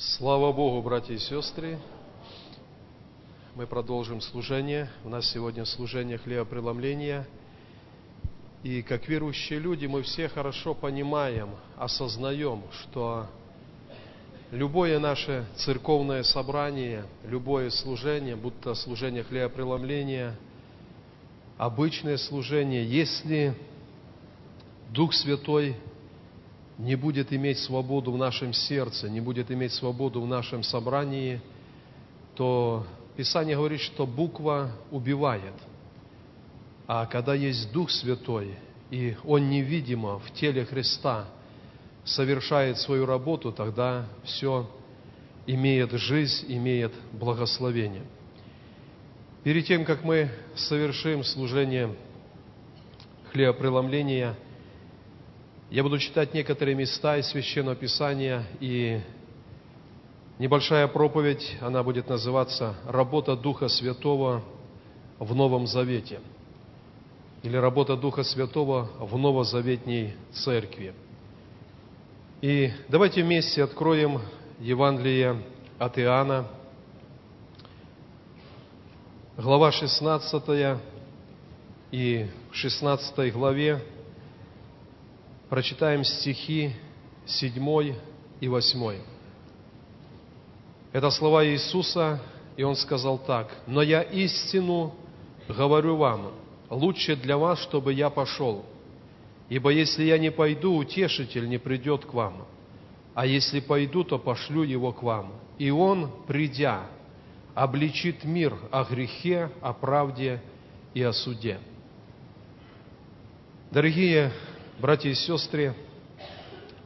Слава Богу, братья и сестры! Мы продолжим служение. У нас сегодня служение хлебопреломления. И как верующие люди мы все хорошо понимаем, осознаем, что любое наше церковное собрание, любое служение, будто служение хлебопреломления, обычное служение, если Дух Святой не будет иметь свободу в нашем сердце, не будет иметь свободу в нашем собрании, то Писание говорит, что буква убивает. А когда есть Дух Святой, и Он невидимо в теле Христа совершает свою работу, тогда все имеет жизнь, имеет благословение. Перед тем, как мы совершим служение хлебопреломления – я буду читать некоторые места из Священного Писания, и небольшая проповедь, она будет называться «Работа Духа Святого в Новом Завете» или «Работа Духа Святого в Новозаветней Церкви». И давайте вместе откроем Евангелие от Иоанна, глава 16 и в 16 главе прочитаем стихи 7 и 8. Это слова Иисуса, и Он сказал так, «Но я истину говорю вам, лучше для вас, чтобы я пошел. Ибо если я не пойду, утешитель не придет к вам, а если пойду, то пошлю его к вам. И он, придя, обличит мир о грехе, о правде и о суде». Дорогие Братья и сестры,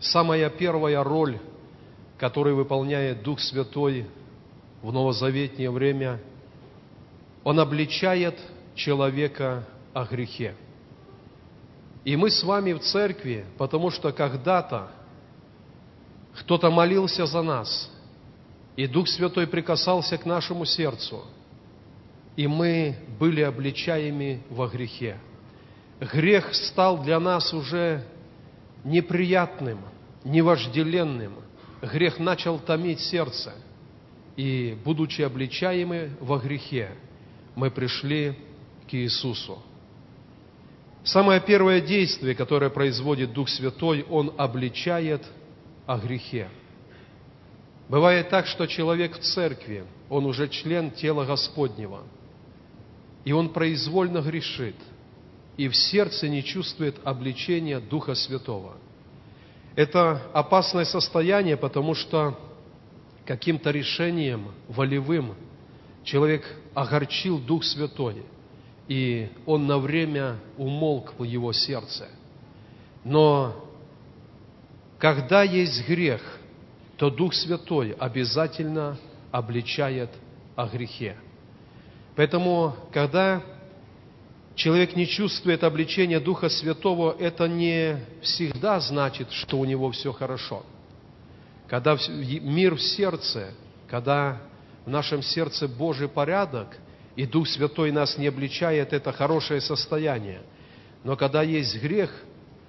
самая первая роль, которую выполняет Дух Святой в новозаветнее время, Он обличает человека о грехе. И мы с вами в церкви, потому что когда-то кто-то молился за нас, и Дух Святой прикасался к нашему сердцу, и мы были обличаемы во грехе грех стал для нас уже неприятным, невожделенным. Грех начал томить сердце. И, будучи обличаемы во грехе, мы пришли к Иисусу. Самое первое действие, которое производит Дух Святой, Он обличает о грехе. Бывает так, что человек в церкви, он уже член тела Господнего, и он произвольно грешит – и в сердце не чувствует обличения Духа Святого. Это опасное состояние, потому что каким-то решением волевым человек огорчил Дух Святой, и он на время умолк в его сердце. Но когда есть грех, то Дух Святой обязательно обличает о грехе. Поэтому, когда человек не чувствует обличения Духа Святого, это не всегда значит, что у него все хорошо. Когда мир в сердце, когда в нашем сердце Божий порядок, и Дух Святой нас не обличает, это хорошее состояние. Но когда есть грех,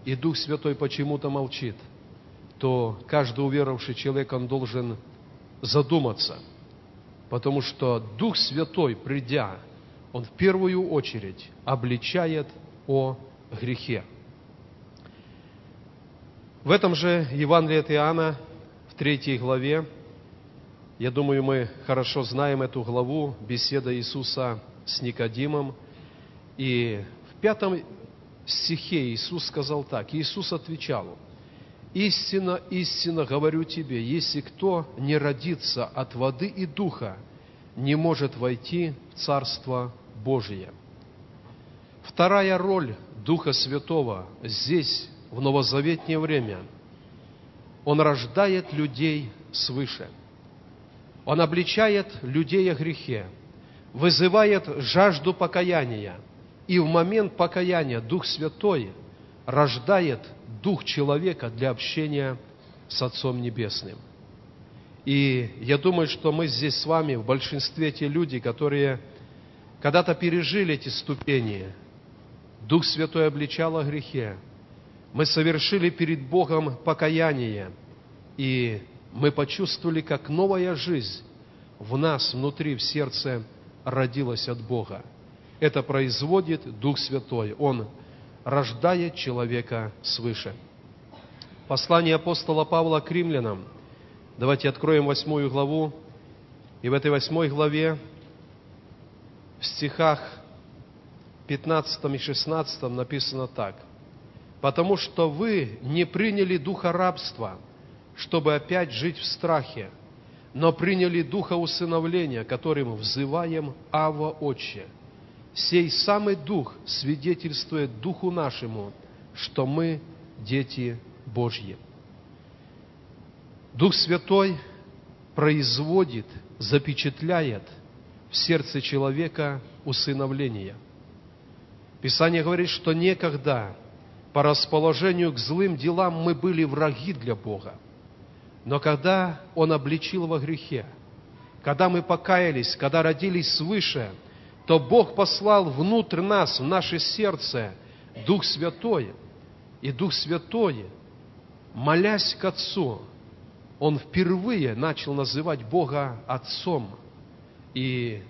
и Дух Святой почему-то молчит, то каждый уверовавший человек, он должен задуматься, потому что Дух Святой, придя, он в первую очередь обличает о грехе. В этом же Евангелии от Иоанна, в третьей главе, я думаю, мы хорошо знаем эту главу, беседа Иисуса с Никодимом. И в пятом стихе Иисус сказал так. Иисус отвечал, «Истина, истина говорю тебе, если кто не родится от воды и духа, не может войти в Царство Божие. Вторая роль Духа Святого здесь, в новозаветнее время, Он рождает людей свыше. Он обличает людей о грехе, вызывает жажду покаяния. И в момент покаяния Дух Святой рождает дух человека для общения с Отцом Небесным. И я думаю, что мы здесь с вами в большинстве те люди, которые когда-то пережили эти ступени, Дух Святой обличал о грехе. Мы совершили перед Богом покаяние, и мы почувствовали, как новая жизнь в нас, внутри, в сердце родилась от Бога. Это производит Дух Святой. Он рождает человека свыше. Послание апостола Павла к римлянам. Давайте откроем восьмую главу. И в этой восьмой главе, в стихах 15 и 16 написано так. «Потому что вы не приняли духа рабства, чтобы опять жить в страхе, но приняли духа усыновления, которым взываем Ава Отче. Сей самый дух свидетельствует духу нашему, что мы дети Божьи. Дух Святой производит, запечатляет в сердце человека усыновление. Писание говорит, что некогда по расположению к злым делам мы были враги для Бога. Но когда Он обличил во грехе, когда мы покаялись, когда родились свыше, то Бог послал внутрь нас, в наше сердце, Дух Святой. И Дух Святой, молясь к Отцу, Он впервые начал называть Бога Отцом. И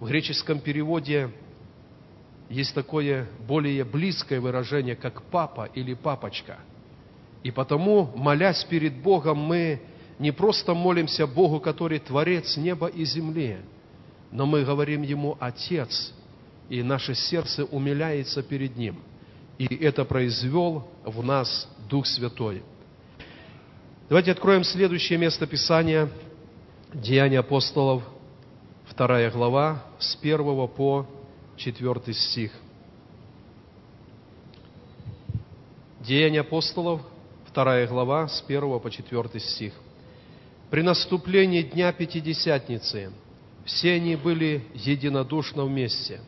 в греческом переводе есть такое более близкое выражение, как папа или папочка. И потому, молясь перед Богом, мы не просто молимся Богу, который творец неба и земли, но мы говорим Ему «Отец», и наше сердце умиляется перед Ним. И это произвел в нас Дух Святой. Давайте откроем следующее место Писания, Деяния апостолов, вторая глава, с первого по 4 стих. Деяния апостолов, 2 глава, с 1 по 4 стих. При наступлении Дня Пятидесятницы все они были единодушно вместе.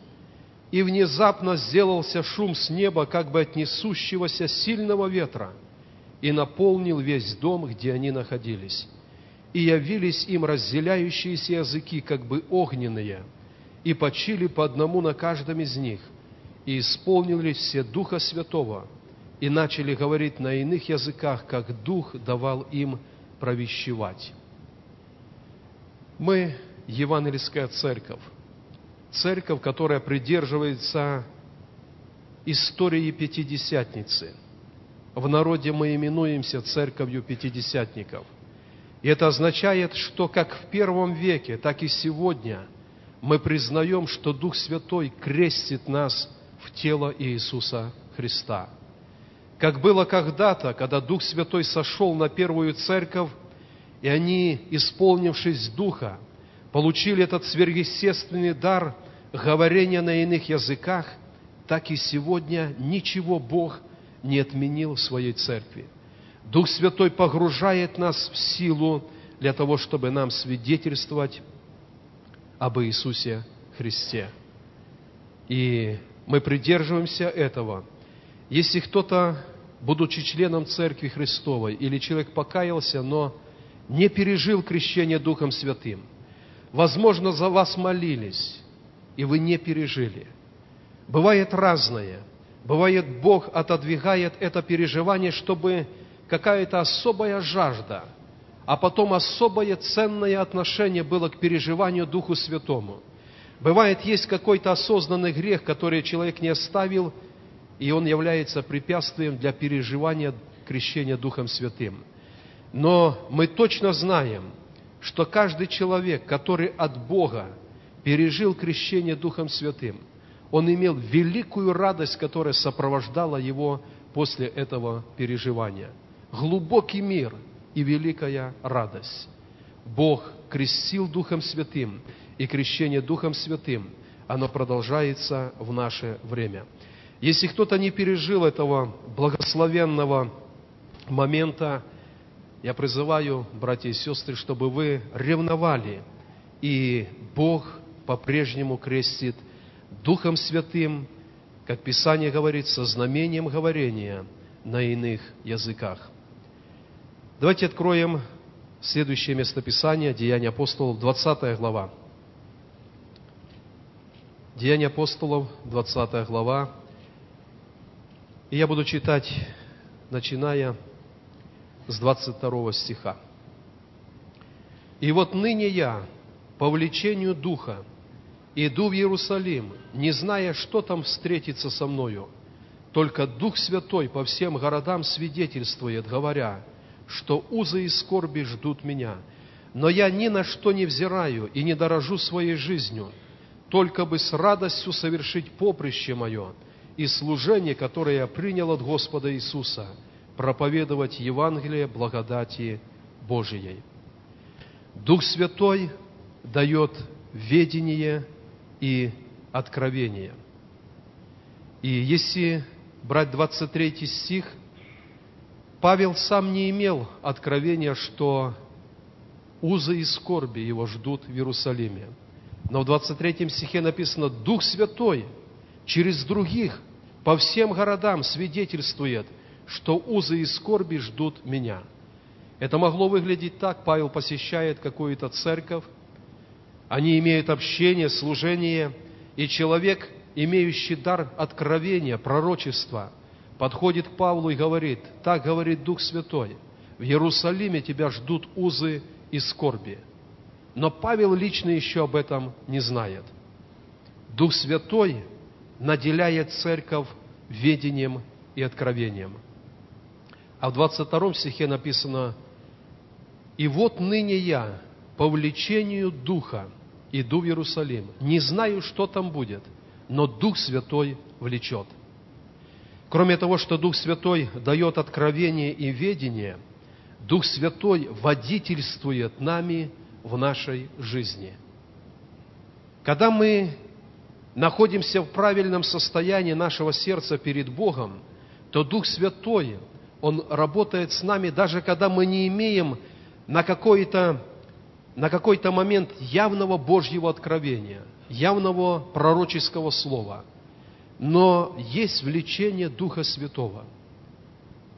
И внезапно сделался шум с неба, как бы от несущегося сильного ветра, и наполнил весь дом, где они находились. И явились им разделяющиеся языки, как бы огненные – и почили по одному на каждом из них, и исполнились все Духа Святого, и начали говорить на иных языках, как Дух давал им провещевать. Мы Евангельская церковь, церковь, которая придерживается истории Пятидесятницы. В народе мы именуемся церковью Пятидесятников. И это означает, что как в первом веке, так и сегодня – мы признаем, что Дух Святой крестит нас в тело Иисуса Христа. Как было когда-то, когда Дух Святой сошел на первую церковь, и они, исполнившись Духа, получили этот сверхъестественный дар говорения на иных языках, так и сегодня ничего Бог не отменил в своей церкви. Дух Святой погружает нас в силу для того, чтобы нам свидетельствовать об Иисусе Христе. И мы придерживаемся этого. Если кто-то, будучи членом Церкви Христовой, или человек покаялся, но не пережил крещение Духом Святым, возможно, за вас молились, и вы не пережили. Бывает разное. Бывает, Бог отодвигает это переживание, чтобы какая-то особая жажда – а потом особое ценное отношение было к переживанию Духу Святому. Бывает, есть какой-то осознанный грех, который человек не оставил, и он является препятствием для переживания крещения Духом Святым. Но мы точно знаем, что каждый человек, который от Бога пережил крещение Духом Святым, он имел великую радость, которая сопровождала его после этого переживания. Глубокий мир – и великая радость. Бог крестил Духом Святым, и крещение Духом Святым, оно продолжается в наше время. Если кто-то не пережил этого благословенного момента, я призываю, братья и сестры, чтобы вы ревновали, и Бог по-прежнему крестит Духом Святым, как Писание говорит, со знамением говорения на иных языках. Давайте откроем следующее местописание, Деяния апостолов, 20 глава. Деяния апостолов, 20 глава. И я буду читать, начиная с 22 стиха. И вот ныне я, по влечению Духа, иду в Иерусалим, не зная, что там встретится со мною. Только Дух Святой по всем городам свидетельствует, говоря, что узы и скорби ждут меня. Но я ни на что не взираю и не дорожу своей жизнью, только бы с радостью совершить поприще мое и служение, которое я принял от Господа Иисуса, проповедовать Евангелие благодати Божией. Дух Святой дает ведение и откровение. И если брать 23 стих, Павел сам не имел откровения, что узы и скорби его ждут в Иерусалиме. Но в 23 стихе написано, Дух Святой через других по всем городам свидетельствует, что узы и скорби ждут меня. Это могло выглядеть так. Павел посещает какую-то церковь, они имеют общение, служение, и человек, имеющий дар откровения, пророчества, подходит к Павлу и говорит, так говорит Дух Святой, в Иерусалиме тебя ждут узы и скорби. Но Павел лично еще об этом не знает. Дух Святой наделяет церковь ведением и откровением. А в 22 стихе написано, «И вот ныне я, по влечению Духа, иду в Иерусалим. Не знаю, что там будет, но Дух Святой влечет. Кроме того, что Дух Святой дает откровение и ведение, Дух Святой водительствует нами в нашей жизни. Когда мы находимся в правильном состоянии нашего сердца перед Богом, то Дух Святой, Он работает с нами, даже когда мы не имеем на какой-то на какой-то момент явного Божьего откровения, явного пророческого слова, но есть влечение Духа Святого.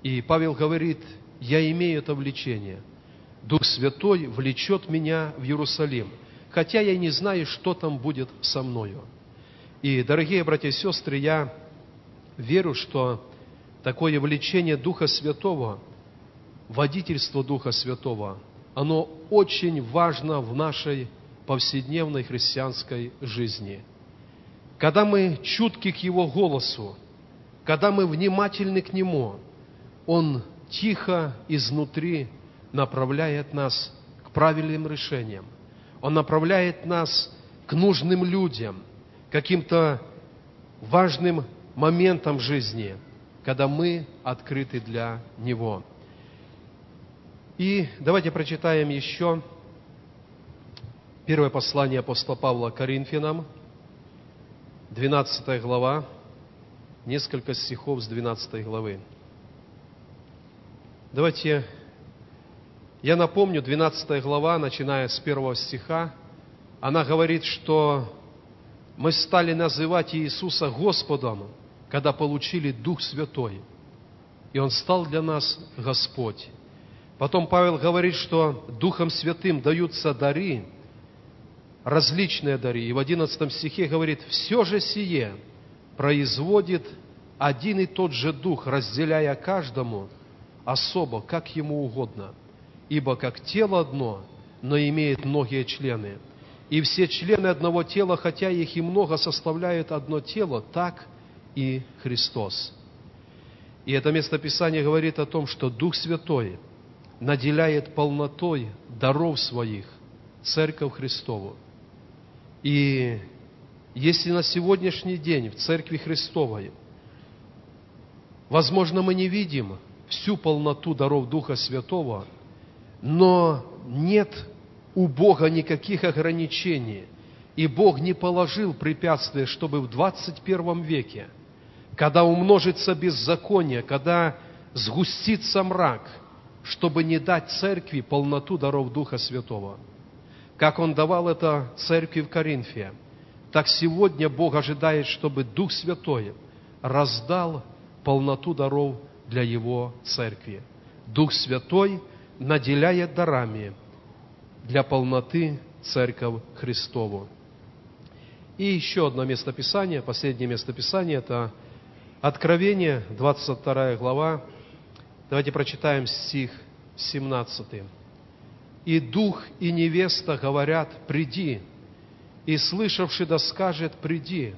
И Павел говорит, я имею это влечение. Дух Святой влечет меня в Иерусалим, хотя я не знаю, что там будет со мною. И, дорогие братья и сестры, я верю, что такое влечение Духа Святого, водительство Духа Святого – оно очень важно в нашей повседневной христианской жизни. Когда мы чутки к Его голосу, когда мы внимательны к Нему, Он тихо изнутри направляет нас к правильным решениям. Он направляет нас к нужным людям, каким-то важным моментам жизни, когда мы открыты для Него. И давайте прочитаем еще первое послание апостола Павла Коринфянам, 12 глава, несколько стихов с 12 главы. Давайте, я напомню, 12 глава, начиная с первого стиха, она говорит, что мы стали называть Иисуса Господом, когда получили Дух Святой, и Он стал для нас Господь. Потом Павел говорит, что Духом Святым даются дары, различные дары. И в 11 стихе говорит, все же сие производит один и тот же Дух, разделяя каждому особо, как ему угодно. Ибо как тело одно, но имеет многие члены. И все члены одного тела, хотя их и много, составляют одно тело, так и Христос. И это местописание говорит о том, что Дух Святой – наделяет полнотой даров своих Церковь Христову. И если на сегодняшний день в Церкви Христовой, возможно, мы не видим всю полноту даров Духа Святого, но нет у Бога никаких ограничений, и Бог не положил препятствия, чтобы в 21 веке, когда умножится беззаконие, когда сгустится мрак – чтобы не дать церкви полноту даров Духа Святого. Как Он давал это церкви в Коринфе, так сегодня Бог ожидает, чтобы Дух Святой раздал полноту даров для Его церкви. Дух Святой наделяет дарами для полноты церковь Христову. И еще одно местописание, последнее местописание, это Откровение, 22 глава, Давайте прочитаем стих 17. И дух, и невеста говорят, приди, и слышавший да скажет, приди.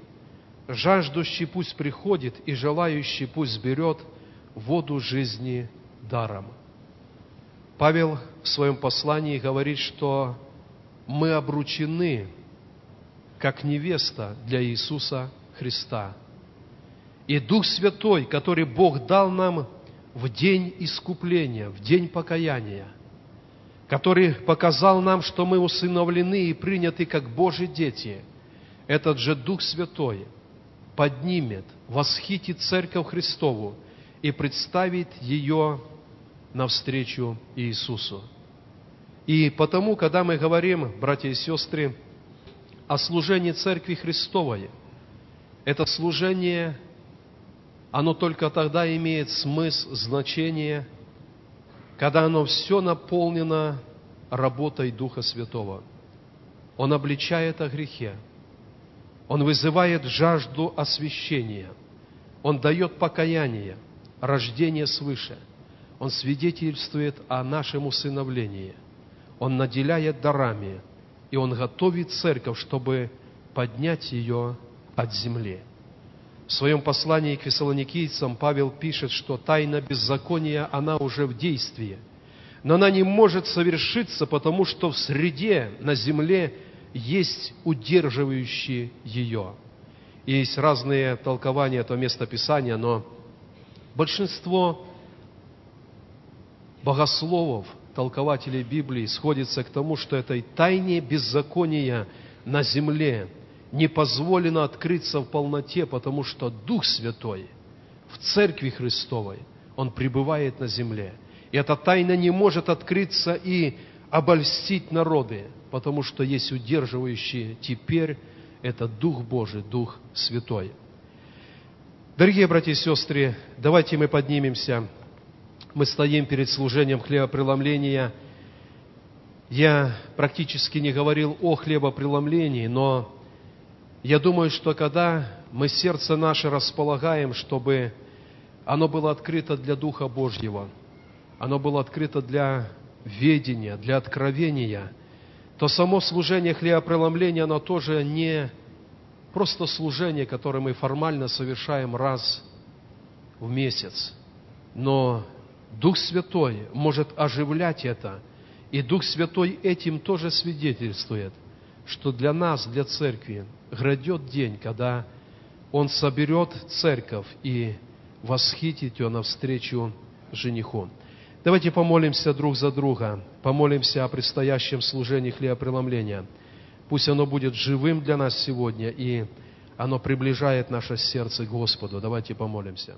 Жаждущий пусть приходит, и желающий пусть берет воду жизни даром. Павел в своем послании говорит, что мы обручены как невеста для Иисуса Христа. И Дух Святой, который Бог дал нам в день искупления, в день покаяния, который показал нам, что мы усыновлены и приняты как Божьи дети, этот же Дух Святой поднимет, восхитит Церковь Христову и представит ее навстречу Иисусу. И потому, когда мы говорим, братья и сестры, о служении Церкви Христовой, это служение оно только тогда имеет смысл, значение, когда оно все наполнено работой Духа Святого. Он обличает о грехе. Он вызывает жажду освящения. Он дает покаяние, рождение свыше. Он свидетельствует о нашем усыновлении. Он наделяет дарами, и Он готовит церковь, чтобы поднять ее от земли. В своем послании к фессалоникийцам Павел пишет, что тайна беззакония, она уже в действии. Но она не может совершиться, потому что в среде, на земле, есть удерживающие ее. Есть разные толкования этого места Писания, но большинство богословов, толкователей Библии сходится к тому, что этой тайне беззакония на земле – не позволено открыться в полноте, потому что Дух Святой в Церкви Христовой, Он пребывает на земле. И эта тайна не может открыться и обольстить народы, потому что есть удерживающие теперь это Дух Божий, Дух Святой. Дорогие братья и сестры, давайте мы поднимемся. Мы стоим перед служением хлебопреломления. Я практически не говорил о хлебопреломлении, но я думаю, что когда мы сердце наше располагаем, чтобы оно было открыто для Духа Божьего, оно было открыто для ведения, для откровения, то само служение хлебопреломления, оно тоже не просто служение, которое мы формально совершаем раз в месяц, но Дух Святой может оживлять это, и Дух Святой этим тоже свидетельствует, что для нас, для церкви, грядет день, когда Он соберет церковь и восхитит ее навстречу жениху. Давайте помолимся друг за друга, помолимся о предстоящем служении хлебопреломления. Пусть оно будет живым для нас сегодня, и оно приближает наше сердце к Господу. Давайте помолимся.